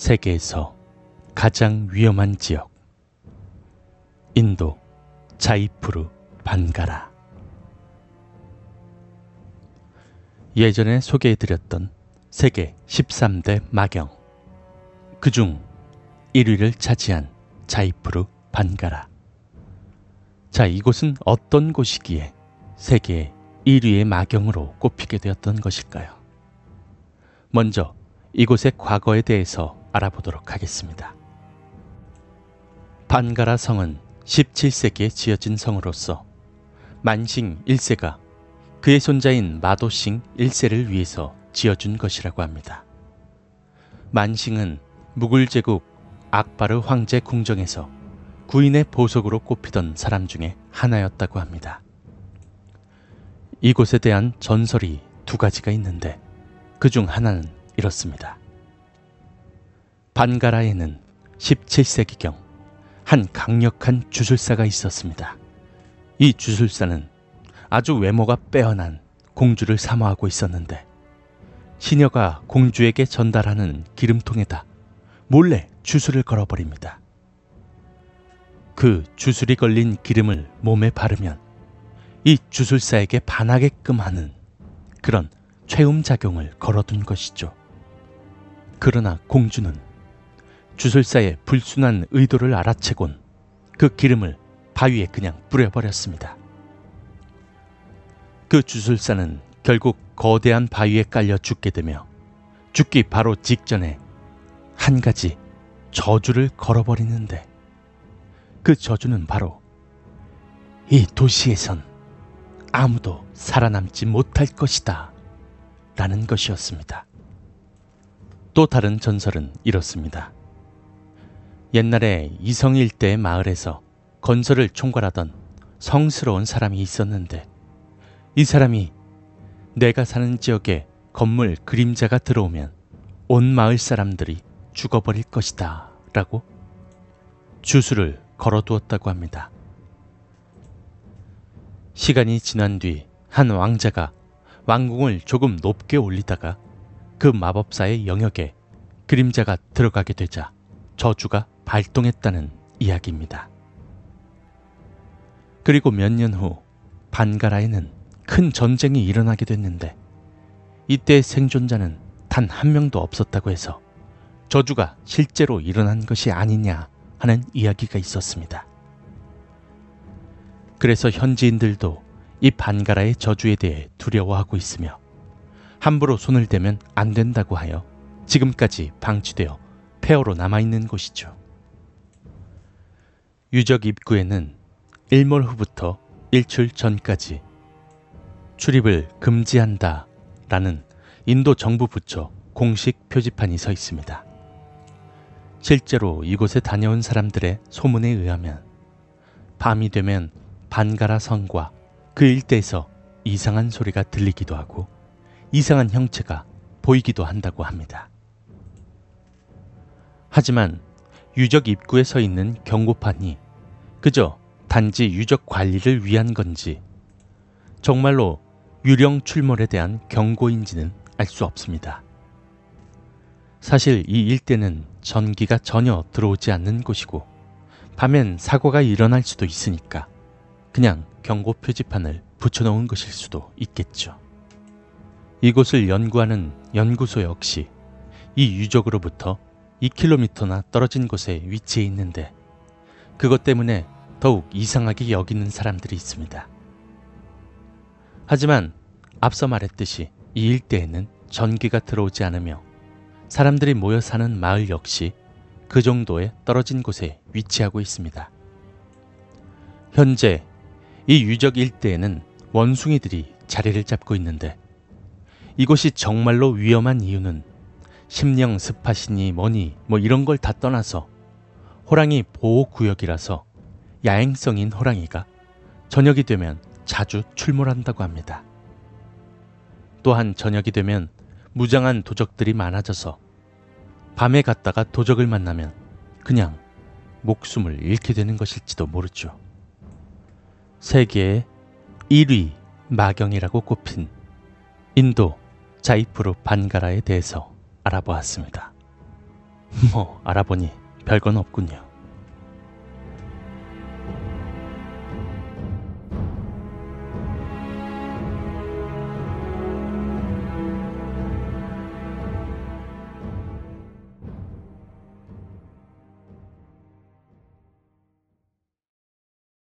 세계에서 가장 위험한 지역 인도 자이푸르 반가라 예전에 소개해드렸던 세계 13대 마경 그중 1위를 차지한 자이푸르 반가라 자 이곳은 어떤 곳이기에 세계 1위의 마경으로 꼽히게 되었던 것일까요? 먼저 이곳의 과거에 대해서 알아보도록 하겠습니다. 반가라 성은 17세기에 지어진 성으로서 만싱 1세가 그의 손자인 마도싱 1세를 위해서 지어준 것이라고 합니다. 만싱은 무굴 제국 악바르 황제 궁정에서 구인의 보석으로 꼽히던 사람 중에 하나였다고 합니다. 이곳에 대한 전설이 두 가지가 있는데 그 중 하나는 이렇습니다. 반가라에는 17세기경 한 강력한 주술사가 있었습니다. 이 주술사는 아주 외모가 빼어난 공주를 사모하고 있었는데 시녀가 공주에게 전달하는 기름통에다 몰래 주술을 걸어버립니다. 그 주술이 걸린 기름을 몸에 바르면 이 주술사에게 반하게끔 하는 그런 최음작용을 걸어둔 것이죠. 그러나 공주는 주술사의 불순한 의도를 알아채곤 그 기름을 바위에 그냥 뿌려버렸습니다. 그 주술사는 결국 거대한 바위에 깔려 죽게 되며 죽기 바로 직전에 한 가지 저주를 걸어버리는데 그 저주는 바로 이 도시에선 아무도 살아남지 못할 것이다 라는 것이었습니다. 또 다른 전설은 이렇습니다. 옛날에 이성 일대의 마을에서 건설을 총괄하던 성스러운 사람이 있었는데 이 사람이 내가 사는 지역에 건물 그림자가 들어오면 온 마을 사람들이 죽어버릴 것이다 라고 주술을 걸어두었다고 합니다. 시간이 지난 뒤 한 왕자가 왕궁을 조금 높게 올리다가 그 마법사의 영역에 그림자가 들어가게 되자 저주가 발동했다는 이야기입니다. 그리고 몇 년 후 반가라에는 큰 전쟁이 일어나게 됐는데 이때 생존자는 단 한 명도 없었다고 해서 저주가 실제로 일어난 것이 아니냐 하는 이야기가 있었습니다. 그래서 현지인들도 이 반가라의 저주에 대해 두려워하고 있으며 함부로 손을 대면 안 된다고 하여 지금까지 방치되어 폐허로 남아있는 곳이죠. 유적 입구에는 일몰 후부터 일출 전까지 출입을 금지한다 라는 인도 정부 부처 공식 표지판이 서 있습니다. 실제로 이곳에 다녀온 사람들의 소문에 의하면 밤이 되면 반가라 성과 그 일대에서 이상한 소리가 들리기도 하고 이상한 형체가 보이기도 한다고 합니다. 하지만 유적 입구에 서 있는 경고판이 그저 단지 유적 관리를 위한 건지 정말로 유령 출몰에 대한 경고인지는 알 수 없습니다. 사실 이 일대는 전기가 전혀 들어오지 않는 곳이고 밤엔 사고가 일어날 수도 있으니까 그냥 경고 표지판을 붙여놓은 것일 수도 있겠죠. 이곳을 연구하는 연구소 역시 이 유적으로부터 2km나 떨어진 곳에 위치해 있는데 그것 때문에 더욱 이상하게 여기는 사람들이 있습니다. 하지만 앞서 말했듯이 이 일대에는 전기가 들어오지 않으며 사람들이 모여 사는 마을 역시 그 정도에 떨어진 곳에 위치하고 있습니다. 현재 이 유적 일대에는 원숭이들이 자리를 잡고 있는데 이곳이 정말로 위험한 이유는 심령 스팟이니 뭐니 뭐 이런 걸 다 떠나서 호랑이 보호구역이라서 야행성인 호랑이가 저녁이 되면 자주 출몰한다고 합니다. 또한 저녁이 되면 무장한 도적들이 많아져서 밤에 갔다가 도적을 만나면 그냥 목숨을 잃게 되는 것일지도 모르죠. 세계의 1위 마경이라고 꼽힌 인도 자이프루 반가라에 대해서 알아보았습니다. 뭐 알아보니 별건 없군요.